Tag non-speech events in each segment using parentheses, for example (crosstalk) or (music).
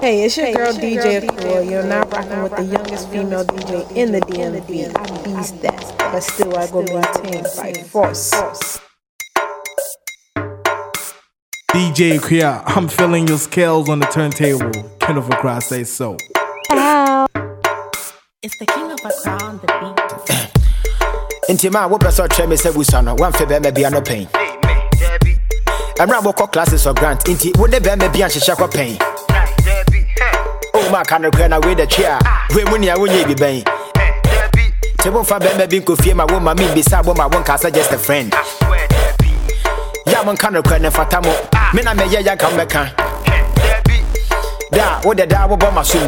Hey, it's your girl DJ Cool. You're not rocking with the youngest female DJ in the DMV. I beast that, but still I go maintain by force. DJ Queer, I'm feeling your scales on the turntable. King of a crowd say so. It's the king of a crown, the beat. nti ma wopɛ sɛ ɔkyerɛ me sɛ busa no woamfɛ bɛrima bia no pɛn ɛmmerɛ a wokɔ classes of grant nti wode bɛrima bia nhyehyɛ kɔ pɛn o ma ka no korɛ na da twe a wei mu nea wonyɛ bi bɛn nti womfa bɛrima bi nkɔfie ma woma membisa bɔ ma wonka sɛ just a friend. Yɛ monka no korɛ ne mfata mo me na mɛyɛ yɛ nka mbɛka da wode daa wobɔ ma so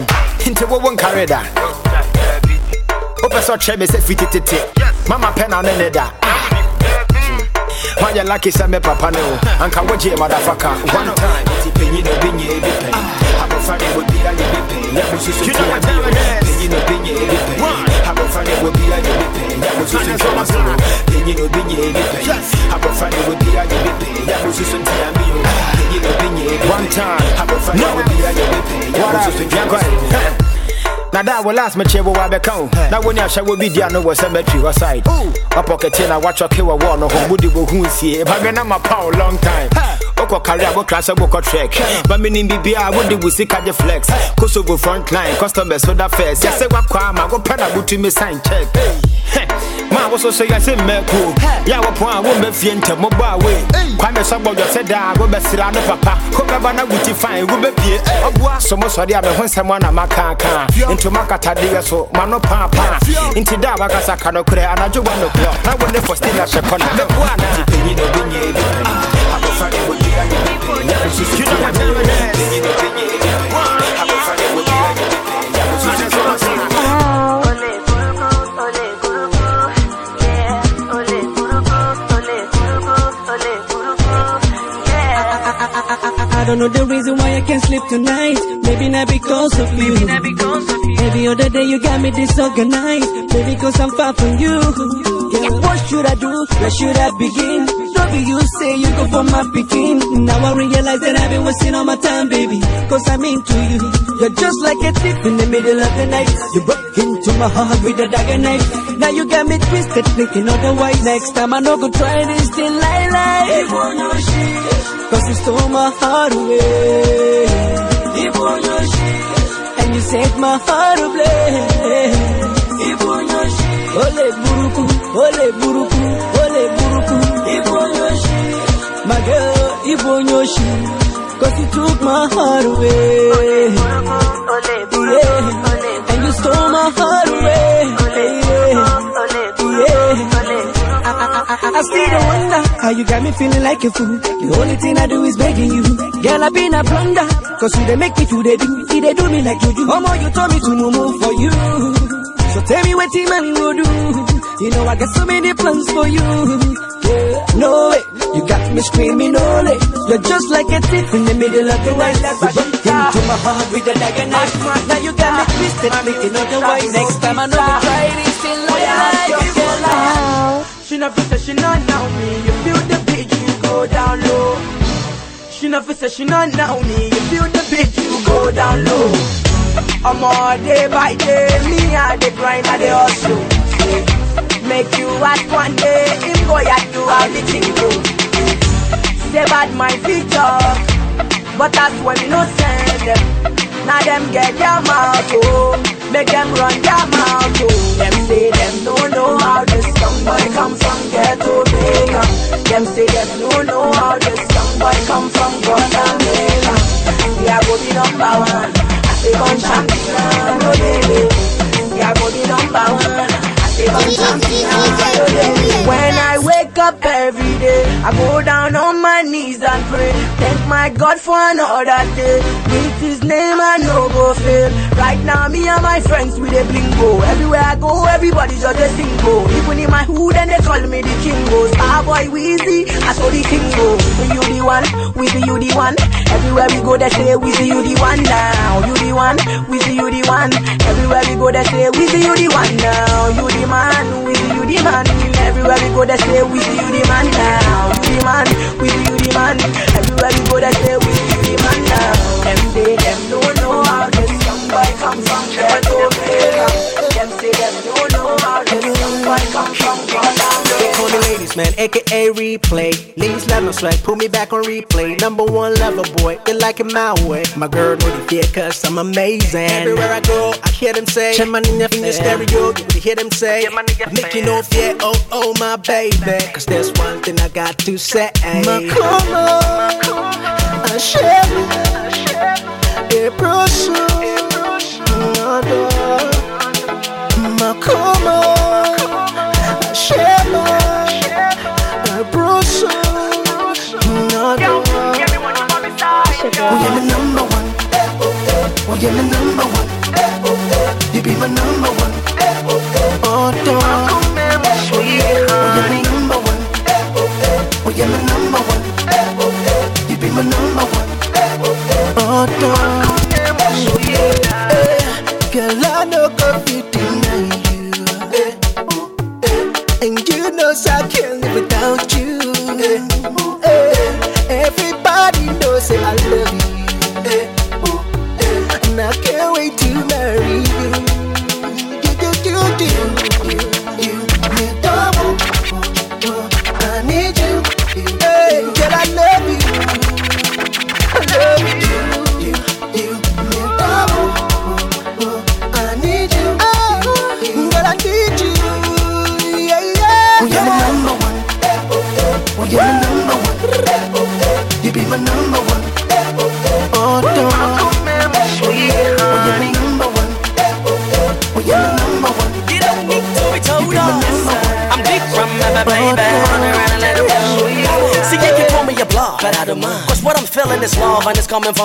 nti wowo nkare da wopɛ sɛ ɔkyerɛ me sɛ fi tetete mama pɛ na ne ne da wayɛ lucky sɛ me papa ne wo anka wogye madafaka one time. Panyi na obi nyɛ ebi pɛn abɔfra ne wɔ bia yɛ bi pɛn yɛ mo susu ti yɛ bi panyi na obi nyɛ ebi pɛn abɔfra ne wɔ bia yɛ bi pɛn yɛ mo susu ti yɛ bi panyi na obi nyɛ ebi pɛn abɔfra ne wɔ bia yɛ bi pɛn yɛ mo susu ti yɛ bi panyi na obi nyɛ ebi one time. Abɔfra ne wɔ bia yɛ bi pɛn yɛ mo susu ti yɛ bi na da wo last mekyɛ wo wabɛka wo na wo ne ahyɛ wo bi dia no wɔ cemetery wɔ side. Wapɔkɛte na woatwɔke wɔ wɔɔ no ho mode wɔhu nsie ɛbabɛ na mapa wo long time. Wokɔ kare a wokra sɛ wokɔ trek ma menim biribiaa wode wo sika gye flex. Kosovo front line customers soda first yɛ sɛ woakɔ ama wopɛ na wotumi sign check. Ma wo so so yɛ sɛ mmɛkuo yɛ a wɔpɔn a wommɛ fie ntɛm mobɔ a wei kwame sɛ bɔdwɔ sɛ daa wobɛsra no papa. Wobɛba na wuti fine wobɛpie ɔboa so mo sɔre a meho nsɛm ana makaakaa ntoma katadeɛ so ma no paapaa nti da a wakasa ka no korɛ anadwo wa nokorɛ na wo ne fɔstin ahyɛ kɔ na mɛboa na don't know the reason why I can't sleep tonight. Maybe not because of you. maybe not because Every other day you got me disorganized. Maybe cause I'm far from you. Yeah, what should I do? Where should I begin? Be you say you go for my picking. Now I realize that I've been wasting all my time, baby. Cause I'm into you. You're just like a thief in the middle of the night. You broke into my heart with a dagger knife. Now you got me twisted, thinking otherwise. Next time I know go try this thing like life. Cause you stole my heart away. And you saved my heart ablaze. Ole buruku, ole buruku, ole buruku. My girl, Ibonyoshi. Cause you took my heart away. Yeah. And you stole my heart away. Yeah. I still don't wonder how you got me feeling like a fool. The only thing I do is begging you. Girl, I been a blunder. Cause you they make me feel they do. See, they do me like you do. Mama, you told me to move for you. So tell me what team money will do. You know I got so many plans for you. Yeah, no way. You got me screaming, ole. You're just like a thief in the middle of the night. You broke into my heart with a dagger knife. Now you got me twisted, thinking otherwise. Next time I know you try this thing like She never say she not know me. You feel the beat, you go down low. She never say she not know me. You feel the beat, you go down low. I'm all day by day, me I the grind, I the hustle. Make you at one day, him go at you how the thing go. Say bad my feet talk, but that's when no send them. Now them get their mouth, oh, make them run their mouth, oh. Them say them don't know how this young boy come from ghetto Jamaica. Them say them don't know how this young boy come from Guatemala. We are go be number one, I say gun champion, oh baby. We are go be number one, When I wake up every day, I go down on my knees and pray. Thank my God for another day. With His name I no go fail. Right now me and my friends with a blingo. Everywhere I go, everybody just a single. Even in my hood and they call me the kingo. Star boy Weezy, I saw the kingo. With you the one, with you the one. Everywhere we go, they say with you the one now. You the one, with you the one. Everywhere we go, they say with you the one now. You the man, with you the man. Everywhere we go, they say with you the man now. With the man, with you the man. Everywhere we go, they say with you the man now. Them they them don't know how this young boy come from. They're man, aka replay. Leaves level swag, put me back on replay. Number one lover boy, they like it my way. My girl know the fear, cause I'm amazing. Everywhere I go, I hear them say, Check my nigga in the stereo, you hear them say, Make you know fear, oh, oh, my baby. Cause there's one thing I got to say. My I share it, you're my number one. Oh, you be my number one.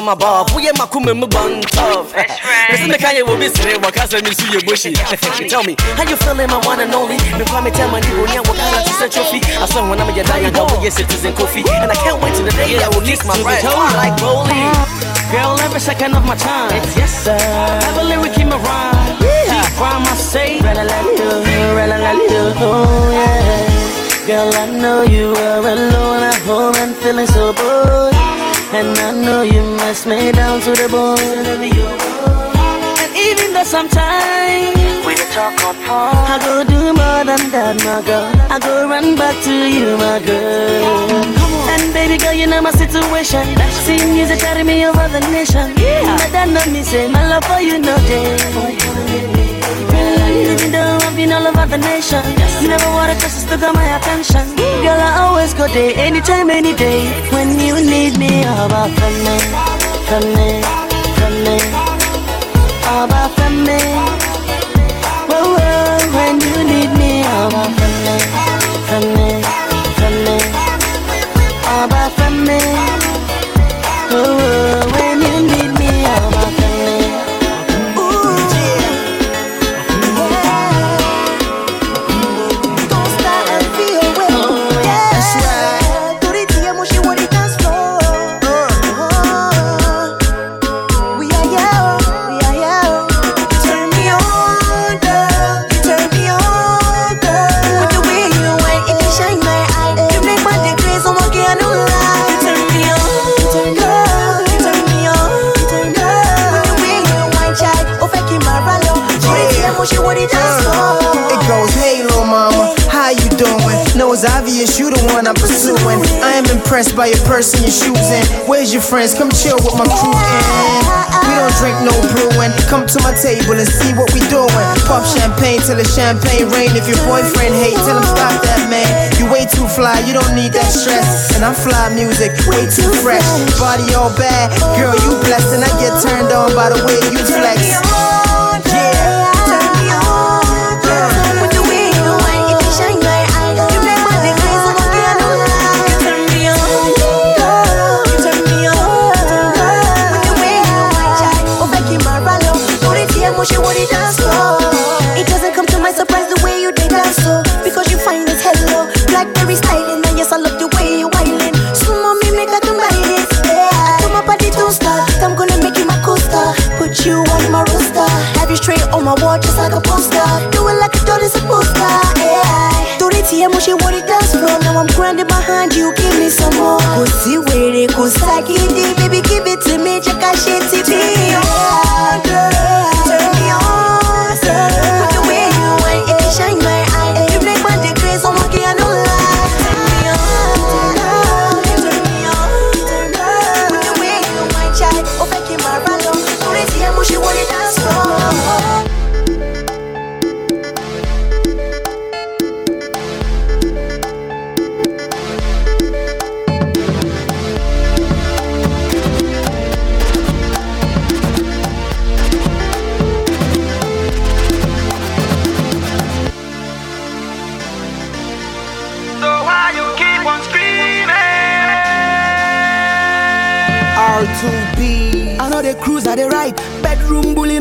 And it's coming from above. We ain't my kume mu bun tough. Listen to Kanye will be sitting while Kasa me see your bushy. Tell me, how you feeling, my one and only? Me kwame tell my nigga, yeah, what kind of set trophy? I saw when I'm a dying, go with your citizen coffee. And I can't wait till the day that will kiss my right like bowling. Girl, every second of my time. It's yes, sir. Have a lyric in my rhyme. Deep rhyme, I say. Rella la do, rella la do, oh yeah. Girl, I know you are alone at home and feeling so bored. And I know you must me down to the bone. Though sometimes we can talk on phone, I go do more than that, my girl. I go run back to you, my girl. And baby girl, you know my situation. See music carry me over the nation. Yeah. But that not me say my love for you, no day. Even though I've been all over the nation You never wanted to still got my attention Girl, I always go there, anytime, any day When you need me, how about from me, from me, from me How about from me Whoa, whoa, when you need me, how about from me, from me, from me How about from me Whoa, whoa, when you need pursuing. I am impressed by your person you're choosing. Where's your friends? Come chill with my crew in. We don't drink no brewing. Come to my table and see what we doing. Pop champagne till the champagne rain. If your boyfriend hate, tell him stop that man. You way too fly, you don't need that stress. And I fly music, way too fresh. Body all bad, girl you blessed, and I get turned on by the way you flex. She want it dance floor Now I'm grinding behind you. Give me some more. Pussy with it Kusakidi Baby give it to me. Out shit to me on girl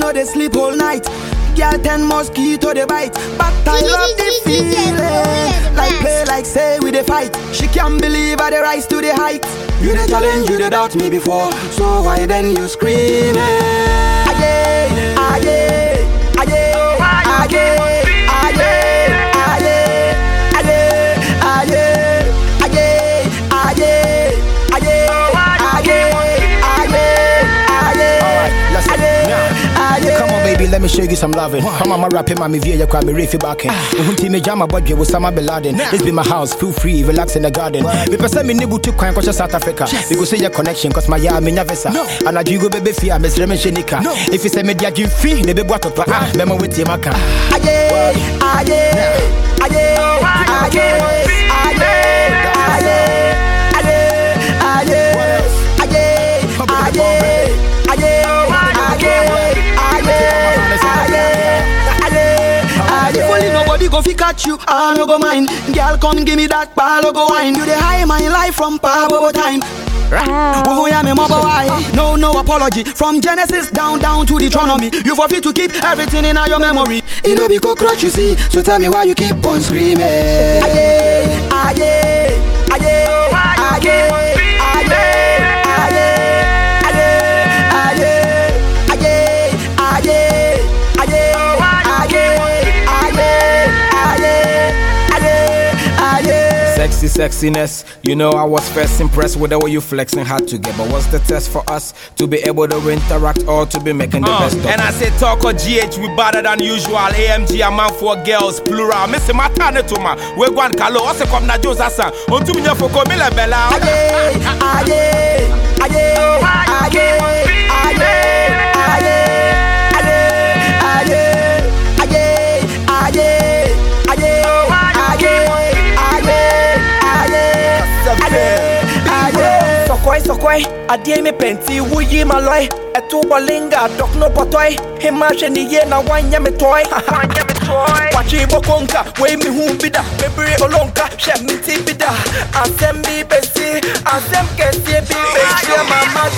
No they sleep all night. Girl ten mosquito they bite, but I love the feeling. Like play, like say we the fight. She can't believe I the rise to the height. You the challenge, you the doubt me before, so why then you screaming? Me show you some loving. My rapping, my view, you crab me reefy back in. Uhunti me jama budget with Osama Bin Laden. This be my house, feel free, relax in the garden. Me person me nibu to kwan kwa South Africa. We go see your connection, cause my ya me visa. And I do go baby fear, me sreme shenika. If you say me dia gin free, ne be bwato pa. Ah, memo with you maka. Aye, aye, aye, aye, If go fi catch you, I no go mind. Girl, come give me that ball, go wine. You the high my life from Pablo time. Right, oh, yeah, me mobile why? No, no apology. From Genesis down, down to Deuteronomy. You forfeit to keep everything in your memory. It no be cockroach, you see. So tell me why you keep on screaming. Aye, aye, sexiness, you know I was first impressed with the way you flexing hard to get. But what's the test for us to be able to interact or to be making the Uh, best of and I say talk or GH we better than usual AMG a man for girls plural Missy matane to ma we go and kalo ose kom na Joe sasa on tu minya foko mi le bella Sokoi sokoi, adie me penti wuyi maloi Etu bolinga dok no botoi Hima sheni ye na wanya me toy Wanya me toy Wachi bokonka, we mi hu bida Bebiri olonka, she mi ti bida Asem bi besi, asem kesi bi besi mama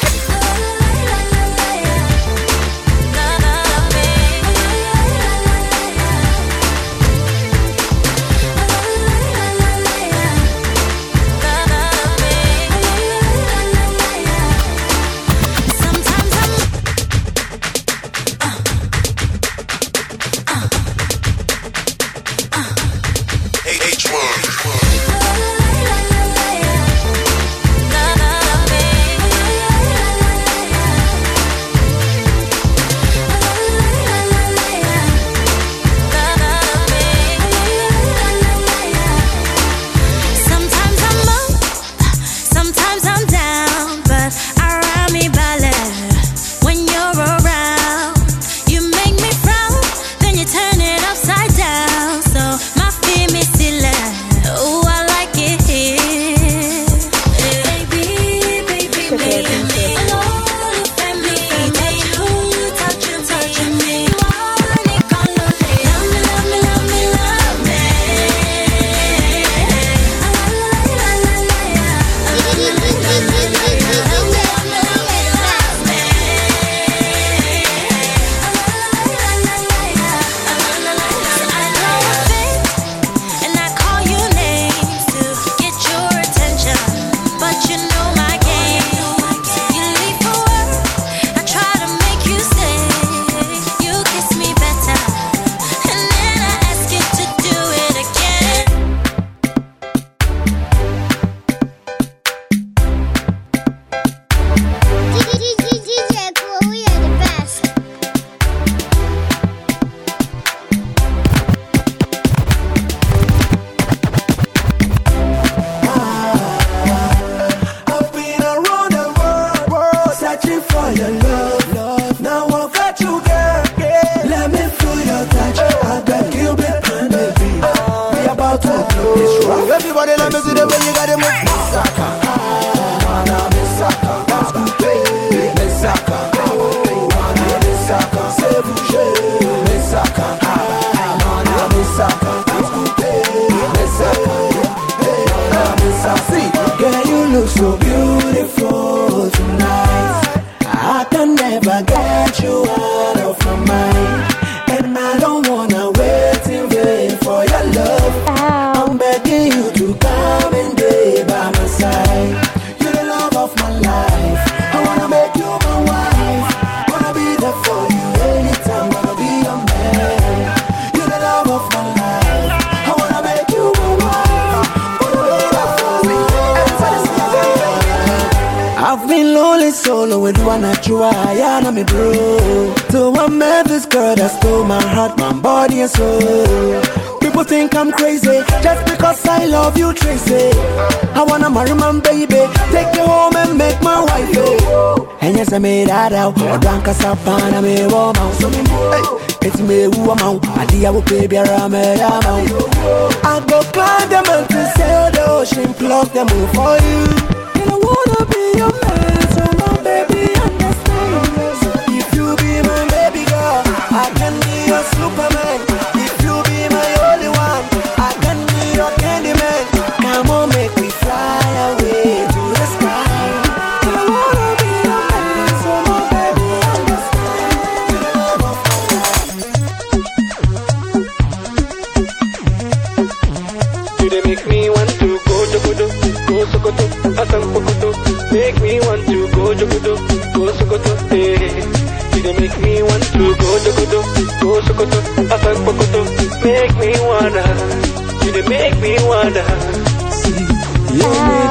out. Or drunk as a pan, I made warm out. So me, hey, it's me who I'm out. I did a baby, I'm out. I go climb the mountain, sail the ocean, plug them all for you. And I wanna be your man, so my baby understand. If you be my baby girl, I can be your superman. Go jogodo, go sokoto, asam pokoto. Make me wanna, you make me wanna. DJ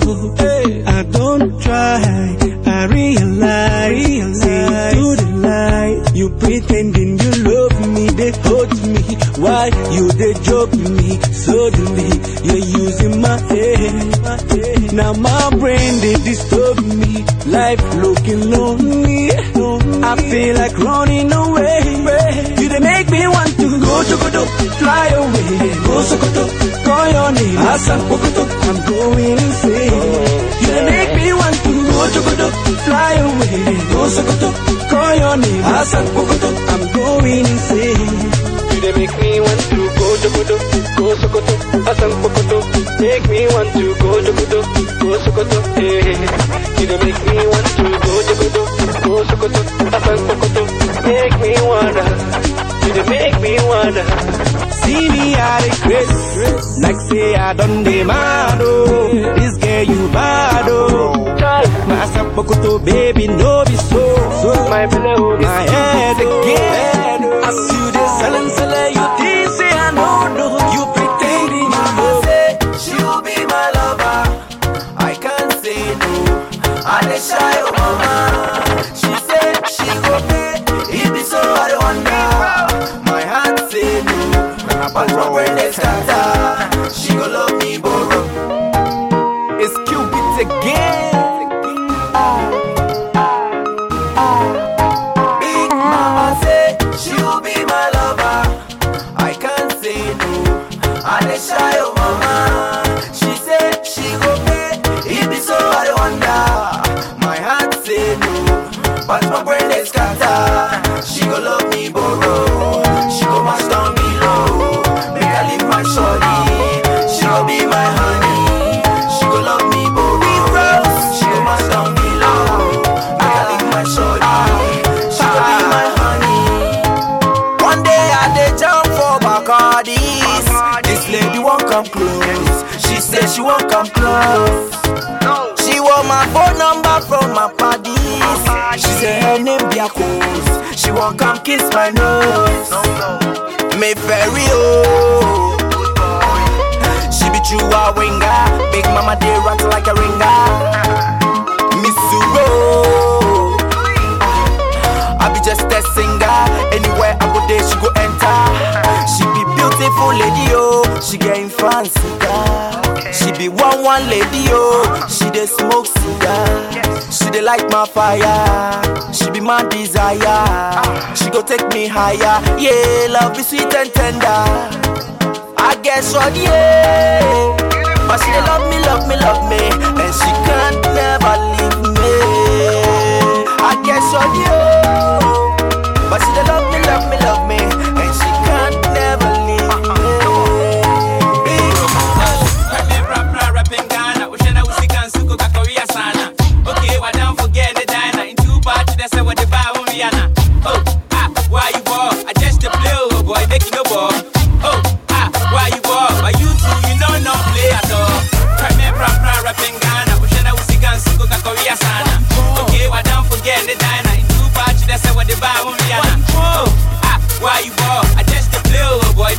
so, I don't try. I realize, see through the light, you pretending you love me, they hurt me. Why you they joke me? Suddenly you're using my head. Now my brain they disturb me. Life looking lonely. I feel like running away. You they make me want to go to go to fly away. Go Sokoto, call your name. I'm going insane. Sokoto, call your name. Asan Pokoto, I'm going insane. You they make me want to go jogodo, go sokoto, asam pokoto. Make me want to go jogodo, go sokoto, eh. You they make me want to go jogodo, go sokoto, asam pokoto. Make me wanna, you they make me wanna. See me at a grace, like say I done the mad oh. This girl you bad oh. Massa baby no be so. so my below my head again. I see you there selling sell you say I know no. You pretending you love. say she'll be my lover. I can't say no. I dey shy oh mama. She said she go pay. It be so I wonder. My heart say no. But my brain dey scatter. She go love Won't come kiss my nose. Me fairy oh. She be true a winger. Big mama dey rock like a ringer. Miss Suro. I be just a singer. Anywhere I go there, she go enter. She be beautiful lady, oh. She fancy, cigar. Be one one lady, oh. She dey smoke cigar. She dey light my fire. She be my desire. She go take me higher. Yeah, love is sweet and tender. I guess what, yeah. But she dey love me, love me, love me, and she can't never leave me. I guess what, yeah.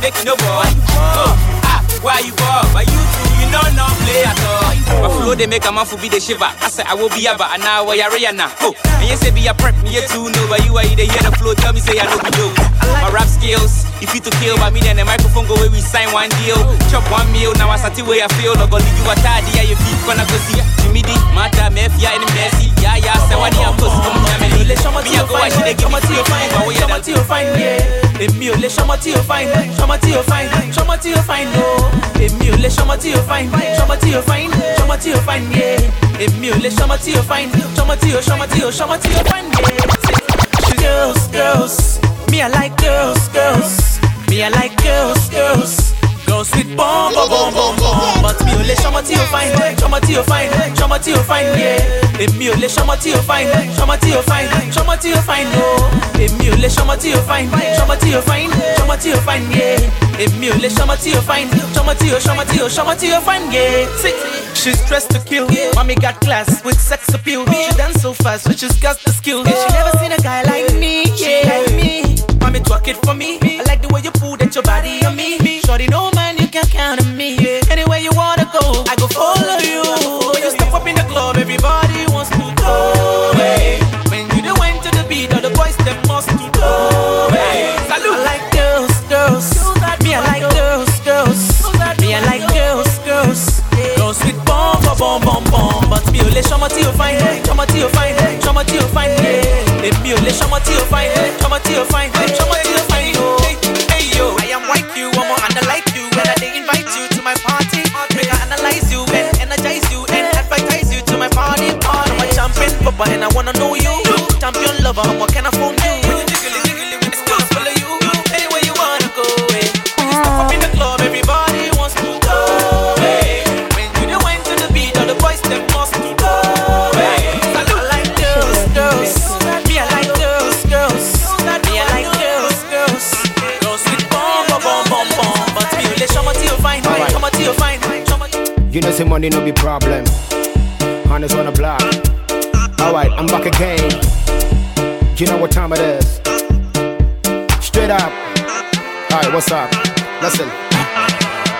Make you no ball. Oh, ah, why you ball? But you two, you know no play at all. My flow they make a man for be the shiver. I say I will be a but now I are now. Oh, and you say be a prep me too no, but you are either hear the flow. Tell me say I know be yo. My rap skills, if you to kill by me then the microphone go where we sign one deal, chop one meal. Now I start way I feel. No go leave you a tidy yeah you feet gonna go see. Jimmy D, Mata, Mafia, and Messi. Yeah yeah, say what you post come here me. Me a go watch they give me to your fine, but we are tí o fine yeah. Èmi ò lè ṣọmọ tí o fine, ṣọmọ tí o fine, ṣọmọ tí o fine o. Èmi ò lè ṣọmọ tí o fine, ṣọmọ tí o fine, ṣọmọ tí o fine yeah. Èmi ò lè ṣọmọ tí o fine, ṣọmọ tí o ṣọmọ tí o ṣọmọ tí o fine yeah. Girls, girls, me I like girls, girls, me I like girls, girls. With bomb, bomb, bomb, bomb. But me ò lè ṣọmọ tí o fine, ṣọmọ tí o fine, ṣọmọ tí yeah. Èmi ò lè ṣọmọ tí o fine, ṣọmọ tí o fine, ṣọmọ tí o fine o. Èmi ò lè ṣọmọ tí o fine, ṣọmọ tí o fine, ṣọmọ tí yeah. Èmi ò lè ṣọmọ tí o fine, ṣọmọ tí o ṣọmọ tí fine yeah. She's dressed to kill, mommy got class with sex appeal. She dance so fast, so she's got the skill. She never seen a guy like me, yeah. Like me. Twerk it for me. I like the way you pull that your body on me. Shorty, no man, you can count on me. Anywhere you wanna go, I go follow you. When you step up in the club, everybody wants to go. Hey. When you the went to the beat, all the boys them must to go. Hey. Salute. I like girls, girls. Me, I like girls, girls. Me, I like girls, girls. Girls with bomb, bomb, bomb, bomb. But me, only show tí o fine, show tí o fine, show tí o fine. Yeah. Ò lè show tí o fine, show my tí o lover, what can I phone you? When you close, follow you. Anywhere you wanna go, eh. When you up in the club, everybody wants to go, eh. When you the to the beat, all the boys to go, girls, girls. Girls, girls. Me, I like girls, girls. Girls You know, say money no be problem. Honest on the block. Alright, I'm back again. You know what time it is. Straight up. Alright, what's up? Listen.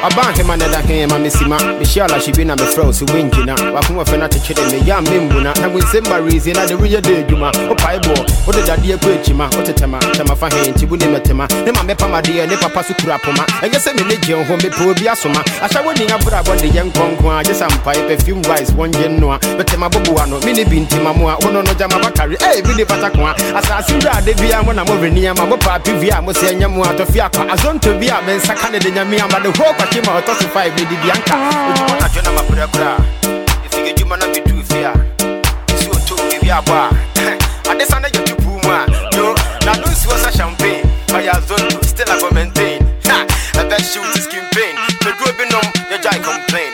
About him and that came and Missy Ma, Michelle, she been a me froze, so win you now. Wakuma Fena to chill me, Yam Mimbuna, and with Simba reason at the real day, Juma, or Piebo, what did that dear Quechima, what a tema, Tama Fahin, Tibuni Tema, Nema Mepa, dear, Nepa Pasukurapoma, and yes, a religion, home, poor Biasoma. I shall win up about the young Conqua, just some pipe, perfume rice, one genoa, but Tema Bobuano, Mini Binti Mamma, one on Jama Bakari, eh, Billy Patakwa, as I see that they be ah, a one I'm over near Mamma, Pivia, ah, Mosiamu ah, out of Fiaka, as on to be a man, Sakana de Yamia, but the whole Kima, or Tossify, Lady Bianca, Ujumana Jona Mapura, if you get you man be too fair, it's your two, give you a bar. I decided you to Puma, yo, now no was a champagne, I have still I go maintain. (laughs) Ha, shoot is skin pain, the dropping on your jai complain.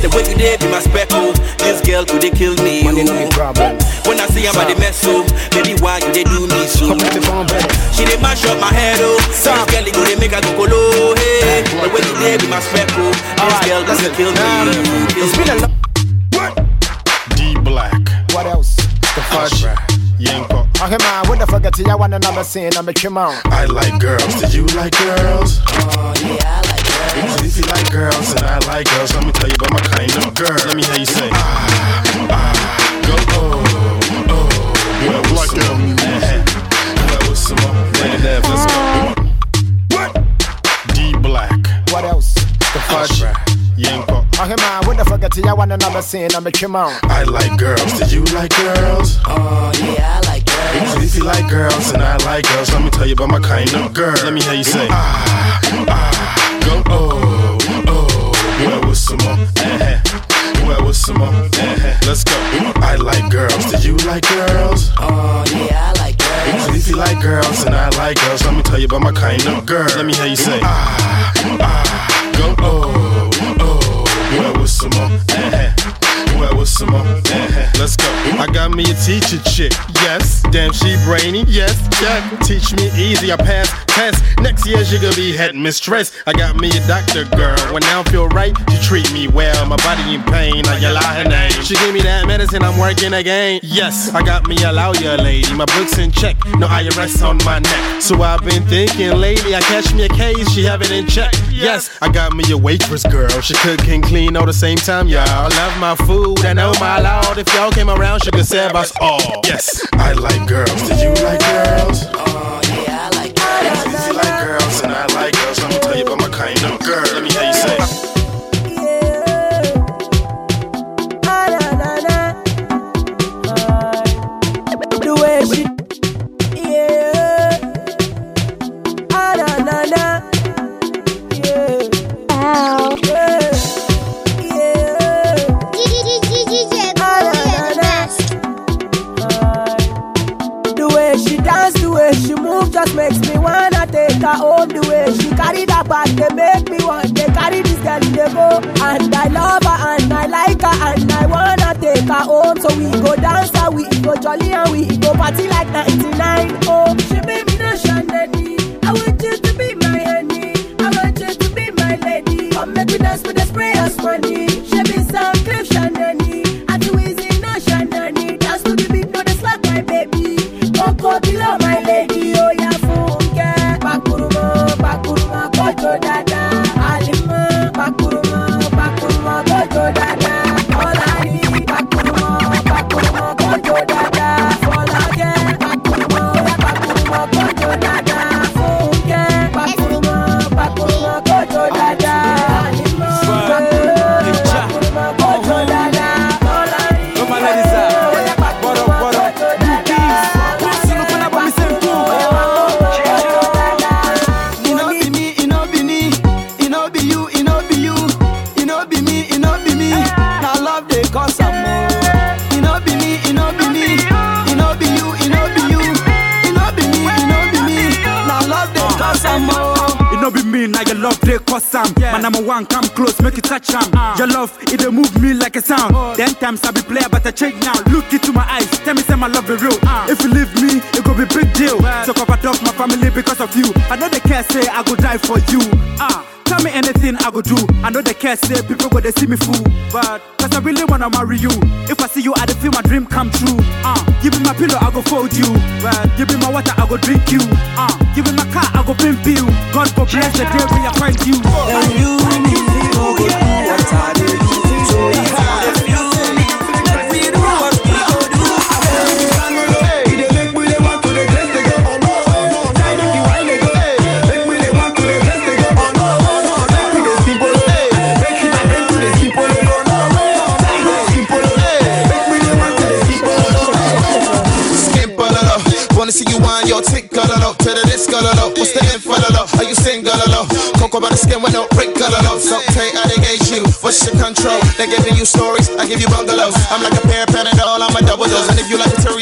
The way you did be my speckle. Oh. This girl could they kill me. Money no be oh. problem. When I see her body mess up, baby why you they do me so? She they mash up my head oh. This girl they go they make her go colo. Hey, the way you did be my speckle. This girl could they kill me. It's been a long. D Black. What else? The fudge. Yanko. Okay, man, what the fuck is I want another scene? I'm a come on. I like girls. Did you like girls? Oh, yeah, I like girls. If you like girls and I like girls, let me tell you about my kind of girl. Let me hear you say, ah, ah, go, oh, oh. Well, like that. Well, with some more. Let's go. D What else? The fudge. Yampo. Oh, man, what the fuck is you want another scene? I'm a come on. I like girls. Did you like girls? Oh, yeah, I like girls. If you like girls and I like girls, let me tell you about my kind of girl. Let me hear you say, ah, ah, go, oh, oh, where was some more? Eh, where was some more? Eh, let's go. I like girls. Did you like girls? Oh, yeah, I like girls. If you like girls and I like girls, let me tell you about my kind of girl. Let me hear you say, ah, ah, go, oh, oh, where was some more? Uh-huh. Was some more? Let's go. I got me a teacher chick, yes. Damn, she brainy, yes. Check. Teach me easy, I pass test. Next year she gonna be head mistress. I got me a doctor girl. When I don't feel right, she treat me well. My body in pain, I yell out her name. She gave me that medicine, I'm working again. Yes, I got me a lawyer lady. My books in check, no IRS on my neck. So I've been thinking lately, I catch me a case, she have it in check. Yes, I got me a waitress girl. She cook and clean all the same time, y'all. Love my food, I know my lord. If y'all came around, she could serve us all. Yes, I like girls. Did you like girls? Oh, just makes me wanna take her home. The way she carry that bag, they make me want to carry this girl they go. And I love her and I like her and I wanna take her home. So we go dance and we go jolly and we go party like 99. Oh, she made me no shandy. I want you to be my honey. I want you to be my lady. Come make me dance with the spray of money. Close, make it touch am. Your love, it dey move me like a sound. Ten times I be player, but I change now. Look into my eyes, tell me say my love be real. If you leave me, it go be big deal. So cover up my family because of you. I know they care, say I go die for you. Ah. Tell me anything I go do. I know they care, say people go they see me fool. But cause I really wanna marry you. If I see you, I dey feel my dream come true. Uh, give me my pillow, I go fold you. Well, give me my water, I go drink you. Uh, give me my car, I go pimp you. God go bless the day we I find you your tick color to the disc color What's the the love? Are you single or Cocoa by the skin with no break color So take I they gauge you. What's your control? They giving you stories, I give you bungalows. I'm like a pair of Panadol, I'm a double dose. And if you like material things,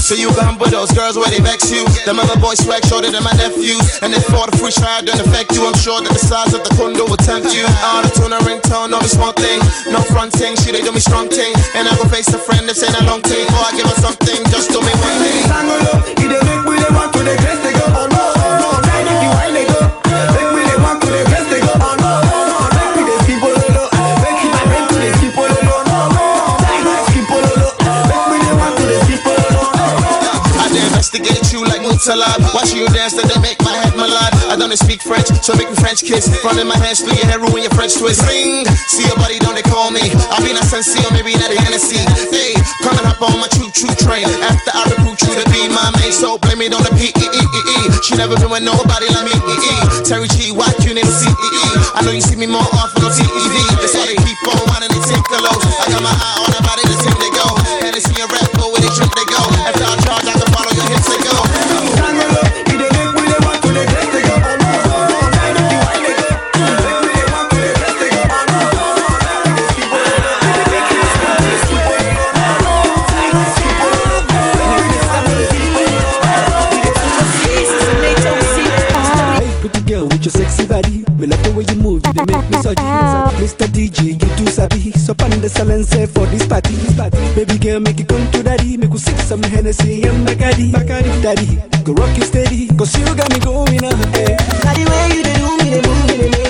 So you can humble those girls where they vex you. Them other boys swag shorter than my nephews. And if for the free try don't affect you, I'm sure that the size of the condo will tempt you. All the tuna ringtone, no be small thing, no front thing. She they do me strong thing, and I go face a friend that say a long thing. Before I give her something, just do me one thing. Sangolo, it dey make dey want to dey dress dey go. Ololo. I dey investigate you dance, that they make my head malad. I don't speak French, so make me French kiss. Running my hands through your hair, ruin your French twist. Ring, see your body, don't they call me? I'll be not sensei or maybe not a Hennessy. Hey, come and hop on my choo choo train. After I recruit you to be my main, so blame it on the P E E E E. She never been with nobody like me. E E. Terry G, why you name C E E? I know you see me more often on TV. That's why they keep on wanting to take the lows. I got my eye on the body, the team they go. Hennessy and Red Bull, where they drink they go. After I charge, I can follow your hips they go. Sexy body. Me like the way you move, you make me surgy. Mr. DJ, you too sabi. So pan the silence for this party. Baby girl, make it come to daddy. Make you sip some Hennessy and Bacardi. Bacardi, daddy, go rock it steady. Cause you got me going on. Hey. Now the you do me, dey move me, dey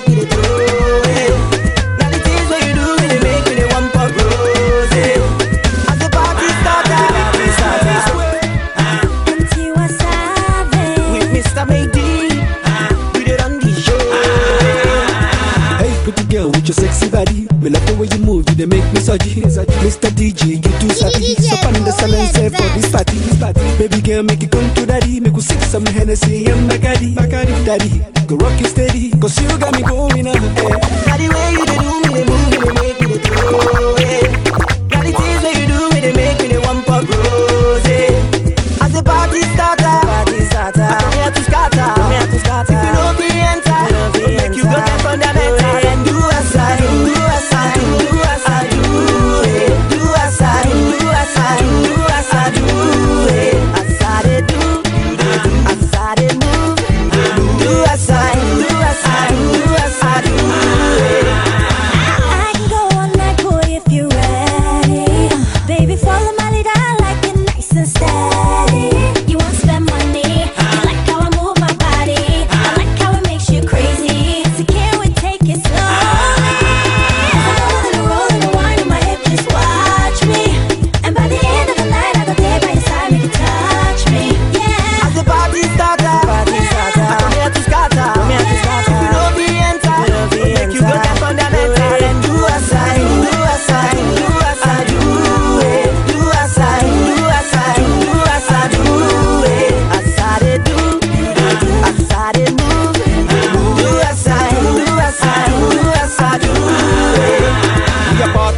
sexy body. Me like the way you move, you dey make me surgy. Mr. DJ, you too sabi. So pan the silence for this party. Baby girl, make it come to daddy. Make you sip some Hennessy and Bacardi. Bacardi, daddy, go rock it steady. Cause you got me going on. Hey. Now the way you dey do me, dey move me, dey make me dey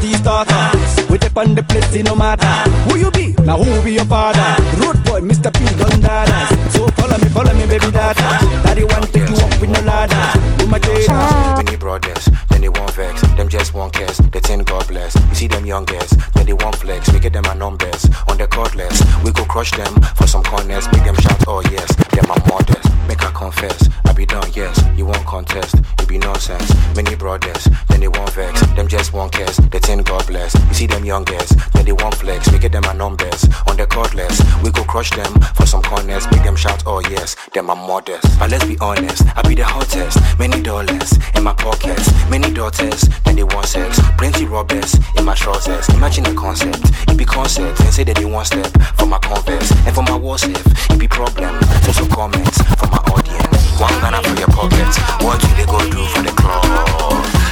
Party starters. We dip on the place, no matter who you be. Now who be your father? Road boy, Mr. P, Londoners. So follow me, follow me, baby dada. Daddy want take you up with no ladder. Do my jada. Many brothers, then they vex. Them just won't cares. They think God bless. You see them young girls, then they won't flex. We get them our numbers on the cordless. We go crush them for some corners. Make them shout, oh yes. My modest. Make her confess. I be done, yes. You won't contest. You be nonsense. Many brothers, then they won't vex. Them just won't cares. They think God bless. You see them young girls, then they won't flex. We get them our numbers on the cordless. We go crush them for some corners. Make them shout, oh yes. Them are modest. But let's be honest. I be the hottest. Many dollars in my pockets. Many daughters, then they want sex. Plenty robbers in my trousers. Imagine the concept. It be concept. Then say that they want step for my converse. And for my WhatsApp, it be problem. So some comments from my audience. One Ghana for your pocket. What do they go do for the club?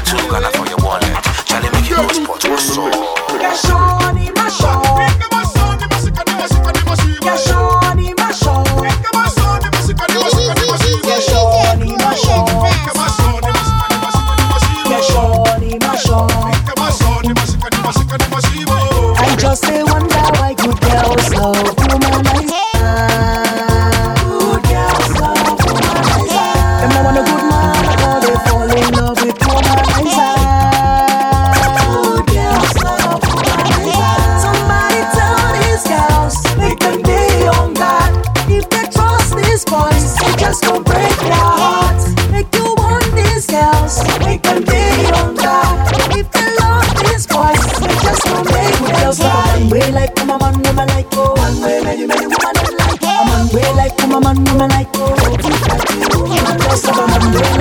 Two Ghana for your wallet. Charlie make you go spot. What's up? Just say wonder why good girls love you make a woman man way like, I'm a man, woman like. I'm a man, am a man,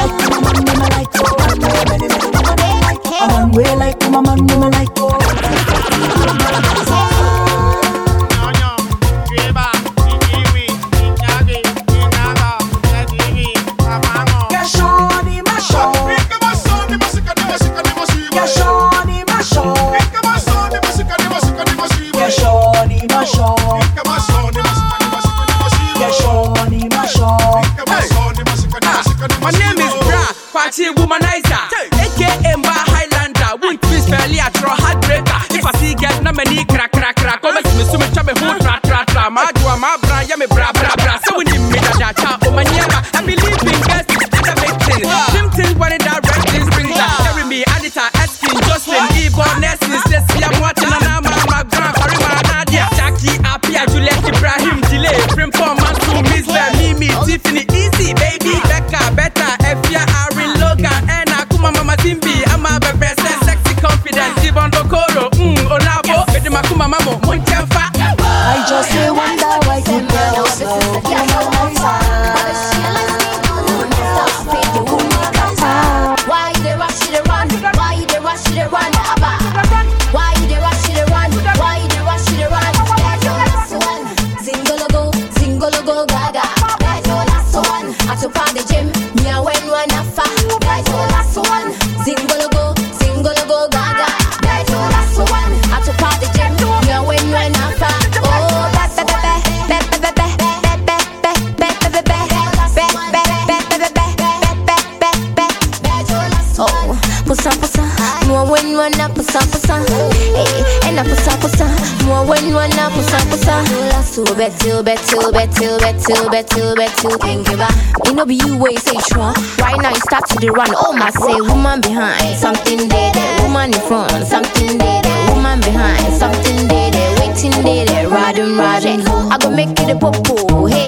Run up, push up, push up. Hey, and up, push up, push up. More when when I push up, push up. Last two bet, two bet, two bet, two bet, two bet, two bet, two can give up. It no be you way say true. Right now you start to the run. Oh my say, woman behind, something there, there. Woman in front, something there, there. Woman behind, something there, there. Waiting there, there. Riding, riding. I go make it a popo. Hey.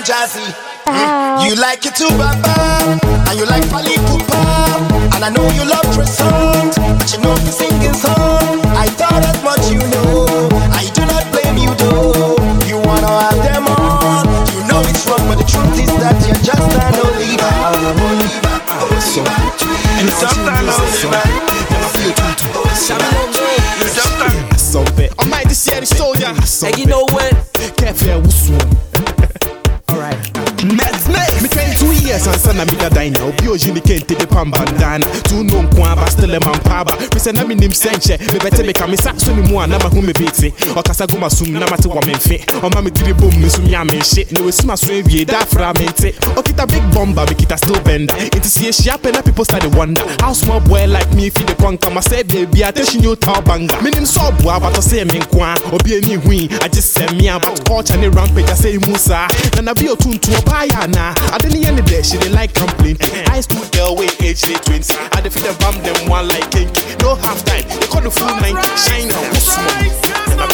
And you like jazzy. Mm. You like it too, Baba, and you like Fali Pupa. And I know you love croissant, but you know the singing song. I thought as much you know. I do not blame you though. You wanna have them all. You know it's wrong, but the truth is that you're just an Oliver. So, and just an Oliver. I You just an So bad. I might just say the soldier. And you know what? na me a dine. Pioji ni kente de pambandan Tu no nkwa bastele mampaba Pese na minim senche Mebete meka misa so mi mwa na mahume biti. Okasa guma sum na mate wa menfe. Oma mi diri boom mi sum ya menshe Newe suma so evye da fra mente. Okita big bomba mi kita still bender Inti siye shiape na people start wonder. How small boy like me fi de kwanka Ma se baby attention yo tau banga. Minim so bua but o se mi nkwa. Obi eni hui I just a But culture ni rampage. I say musa. Nana bi o tuntu o baya na Adeni yene de she like complain High school girl wey age dey twenty. I dey fit them bam them one like kinky. No half time. They call the full ninety. Shine on who's small. Na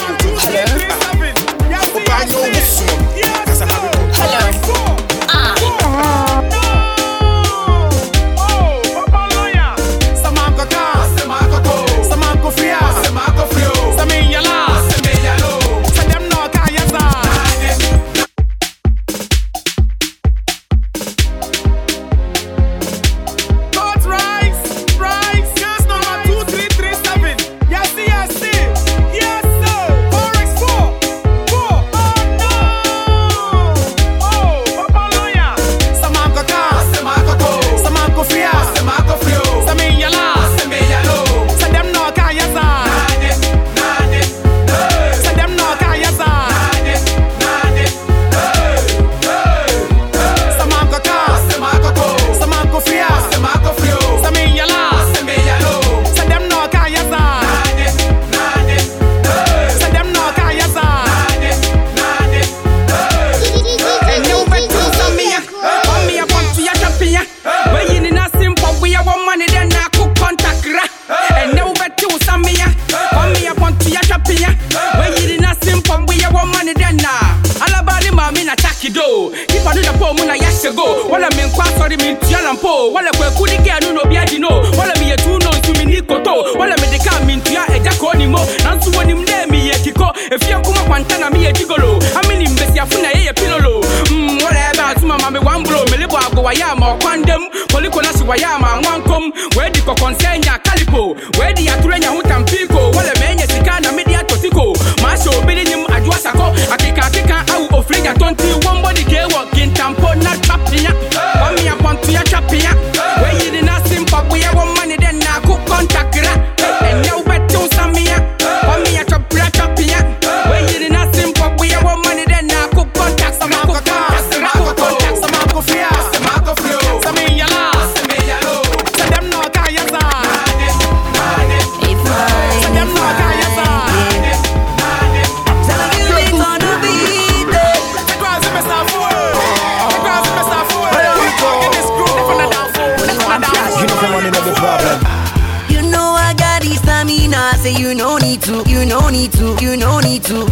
say you no need to, you no need to, you no need to.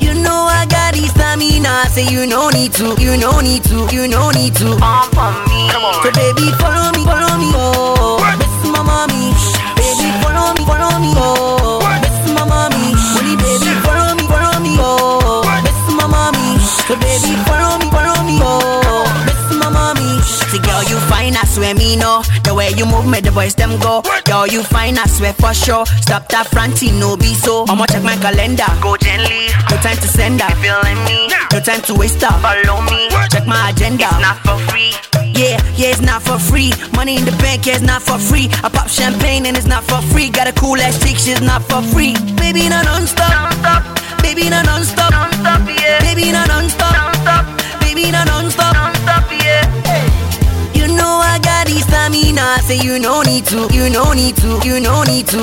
You know I got the stamina, say you no need to, you no need to, you no need to. Come on, So baby, follow me, follow me, oh. This is my mommy. Baby, follow me, follow me, oh. Girl, you fine, I swear me no. The way you move, me the boys them go. Girl, you fine, I swear for sure. Stop that fronting, no be so. I'ma check my calendar. Go gently. No time to send her. Feeling me. No time to waste her. Follow me. Check my agenda. It's not for free. Yeah, yeah, it's not for free. Money in the bank, yeah, it's not for free. I pop champagne and it's not for free. Got a cool ass chick, she's not for free. Baby, no non-stop. non-stop. Baby, no non-stop. non-stop yeah. Baby, no non-stop. non-stop. Baby, no non-stop. non-stop yeah. You got stamina, say you no need to, you no need to, you no need to.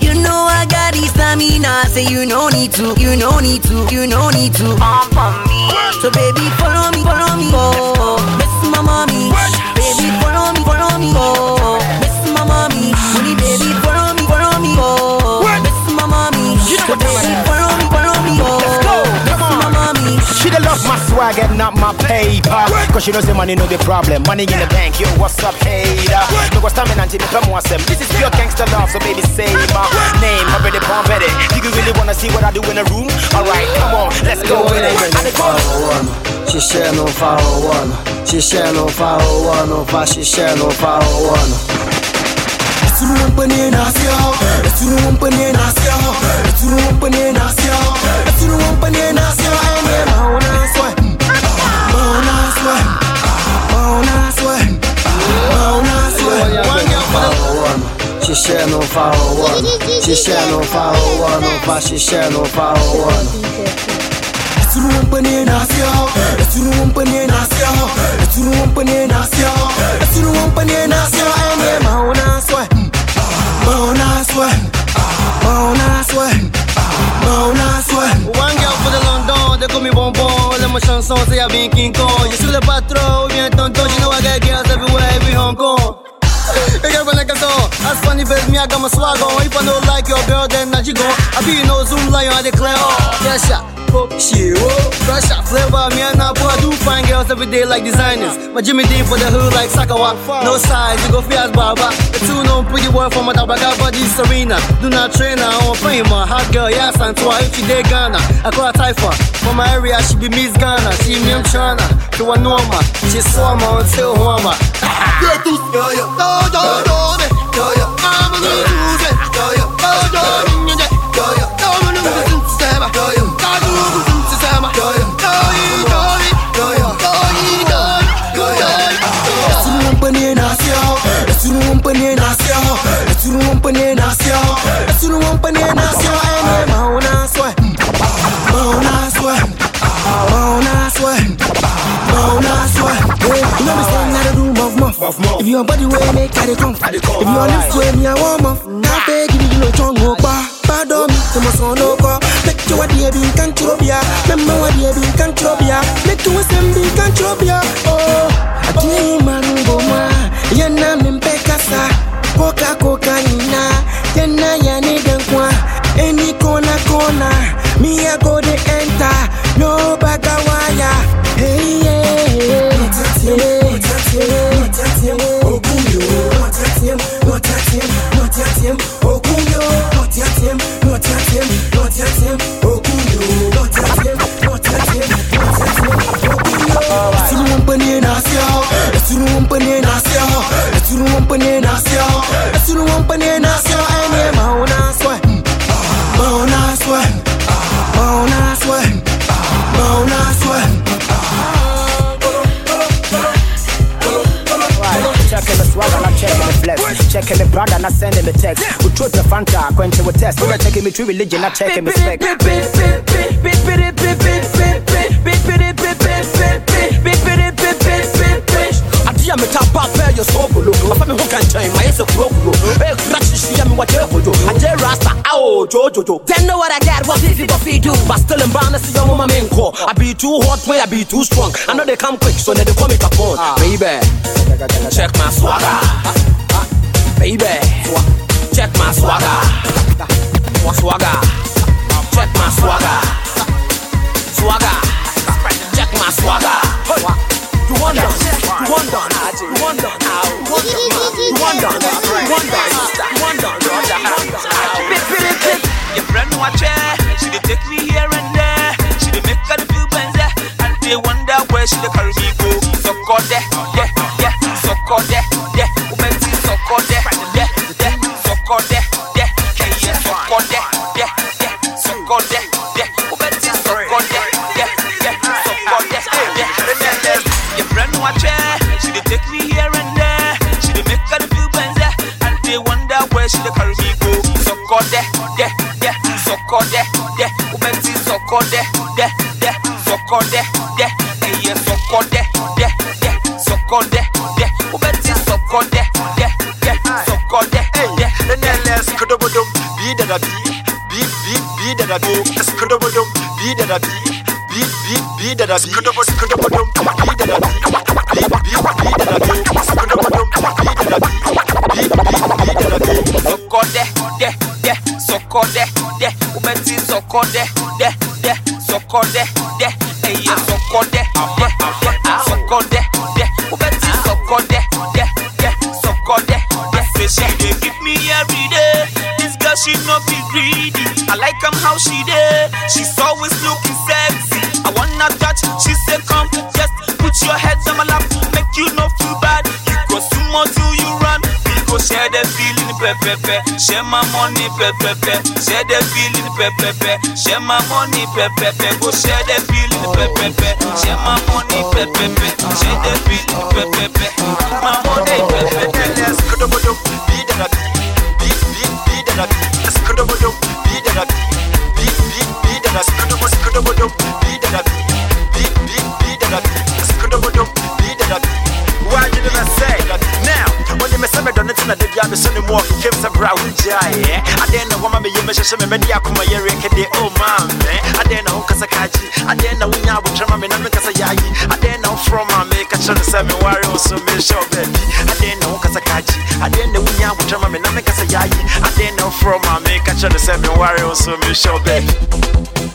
You know I got the stamina, say you no need to, you no need to, you no need to. So baby, follow me, follow me, oh. This is my mommy. Baby, follow me, follow me, oh. This is my mommy. Money, baby, follow me, follow me, oh. She the love my swag and not my paper. Cause she knows the money know the problem. Money in the bank, yo, what's up, hater? No go stamina until the pemo This is pure gangster love, so baby say my name. I'm ready bomb at it. You really wanna see what I do in the room? Alright, come on, let's go in it. And it goes. Oh she said no 501. She said no 501. She said no 501. Etunuwan pane na asi ahọ, etunuwan pane na asi ahọ, etunuwan pane na asi ahọ. she się no fało one Ci się no fało one Opa she się no fało one Suruhan penena siao Suruhan penena siao Suruhan penena siao Suruhan penena siao Eme mau na swe Mau na swe Mau na swe Mau na swe One girl for the London They call me bonbon Let my chanson say I been King Kong. You shoot the patrol, bien tonton You know I got girls everywhere, every Hong Kong. Hey girl, when I get on, as funny face me, I got my swag on. If I don't like your girl, then I gone. I be no Zoomlion, I declare, oh, yeah, shot. Shit, oh, fresh out flavor, me and now, boy, I do find girls every day like designers. My Jimmy D for the hood like Sakawa. No size, you go fast, Baba. The two no pretty boy from my Tabaga body Serena. Do not train her on fame, my hot girl, yes, and twice. If she dey Ghana, I call her Typha. From my area, she be Miss Ghana. She me, I'm China. To a norma, she saw my until Homa. Yeah, tú, yo, yo, yo, yo, yo, yo, yo, I'm a little loser. Etunu mpene nasio Etunu mpene nasio Etunu mpene nasio Ene maona swe Maona swe Maona swe Maona swe you know me at the room of muff If your body way make I dey come If your lips way me I warm up Cafe give you no chong want me to Make you a baby in Cantrobia Remember a baby in Cantrobia Make you a semi in Cantrobia Oh Ati mangoma Yana mimpekasa Coca cocaina Yana yani denkwa Any corner corner. Me I go the enter. No bagawaya Hey yeah Hey yeah Hey Hey yeah touch him, don't touch him, Okuyo. Don't touch him, don't flex. Checking the brother, not sending the text. We truth the fanta, quenching with test. We're checking me true religion, not checking me spec. adeɛ metapa pɛ yɛ sɔbolo afa me ho ka nkyɛn ma yɛ sɛ kurokuro ɛkura hyehyia me wɔgyɛ kojo agye rasta oh, ao jojojo Them know what I got, what if you go feed do? but still in bound see your mama main core I be too hot way I be too strong I know they come quick so they call me Capone ah. baby check my swagger baby. Check my swagger. Swagger. Check my swagger. Swagger. Check my swagger. You want done you want done you want done you want you want you want done Your friend watch her, she dey take me here and there. She dey make her feel benze, and they wonder where she dey carry me go. So call there, a Sokode, de, de, sokode, de, sokode. pepe, share my money pepe, share the feeling pepe, share my money pepe, go share the feeling pepe, share my money pepe, share the feeling pepe, my money pepe. Let's go to the. Let's go to the. Let's go to the. Did Yamis and more came to Brown Jay. I didn't know what you measure some many Akuma Yereke, oh man, I didn't know Kasakaji, I didn't know when I would try my name Kasayayi, I didn't know from my make a to me warrior, oh, so me show baby. I didn't know Kasakaji, I didn't know when I would try my name Kasayayi, I didn't know from my make a chance to me warrior, oh, so me show baby.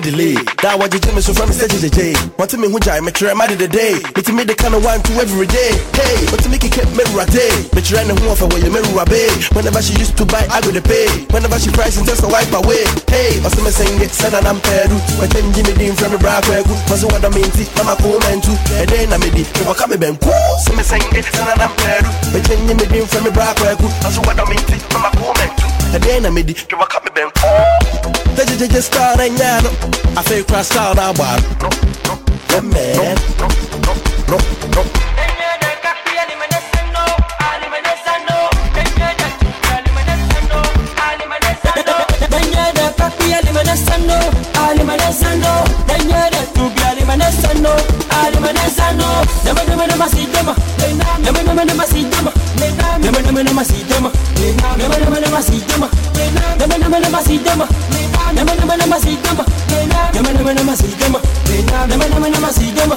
Me delay. That what you me so from me say JJ. Want to me who jai me try my the day. Me to me the kind of one to every day. Hey, want to make it keep me rate. Me try no who for where you me rabe. Whenever she used to buy, I go to pay. Whenever she price and just a wipe away. Hey, also me sing it, said that I'm peru. When them Jimmy Dean from me bra kwegu. Was what I mean, mama cool man too. And then I made it, you walk me ben cool. So me sing it, said that I'm peru. When them Jimmy Dean from me bra kwegu. Was what I mean, mama cool man too. And then I made it, you walk me ben cool. Teje teje star na nyano. I feel crash star na bar. Yeah man. No, no. Danya da papi alimanasano, alimanasano. Danya da tubi alimanasano, alimanasano. Dama, dama, nama nama nama si dama, nama nama nama si dama, nama nama nama si dama, nama nama nama si dama, nama nama nama si dama, nama nama nama si dama.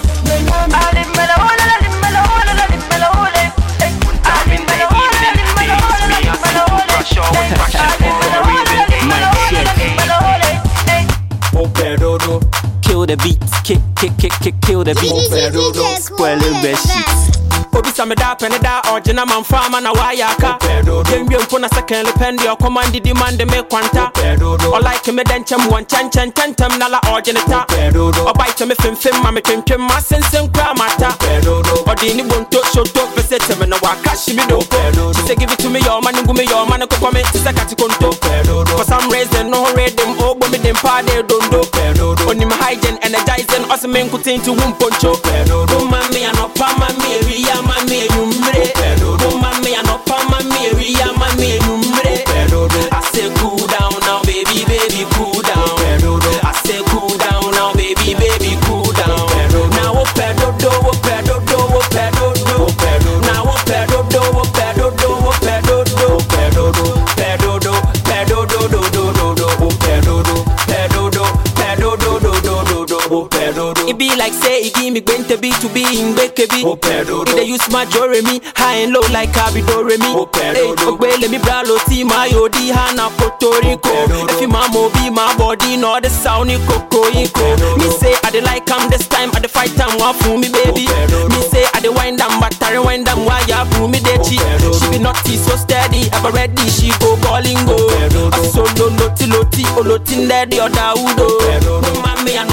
Alimela wala, alimela wala, alimela wala. Alimela wala, alimela wala, alimela wala. Kill the beat, kick, kick, kick, kick, kill the beat. Operodo. Spoil the best shit. obi sa me da pɛne da ɔgyena mamfa ama na wayɛ aka yɛnwie mpo na sɛkɛn lepɛn deɛ ɔkɔma ndidi ma nde me kwanta ɔlike me dɛ nkyɛm wɔ nkyɛnkyɛntɛntɛm na la ɔgyene ta ɔbaekyɛ me femfem ma metwentwem ma sensem kora mata ɔde ne bonto soto pɛ sɛ tɛm na waka hye me doko say give it to me yɛ ɔma ne ngu me yɛ ɔma ne kokɔ me te sɛ kate konto for some reason no ho redim ɔbɔ me dem paa de dondo hygiene energizing ɔse me nkoten to hu mponcho woma me anɔpa ma me be like say e give me bi to be in gbekebi wo pɛ dodo e dey use my joremi high and low like abidoremi wo pɛ dodo ogbele mi bralo ti ma yo di hana Puerto Rico efi ma mo bi ma body no the sound ni koko iko me say I dey like am this time I dey fight am wa fun me baby me say I dey wind am but I wind am wa ya fun me dechi she be naughty so steady ever ready she go balling go solo loti loti oloti ndedi oda udo mami anopa mami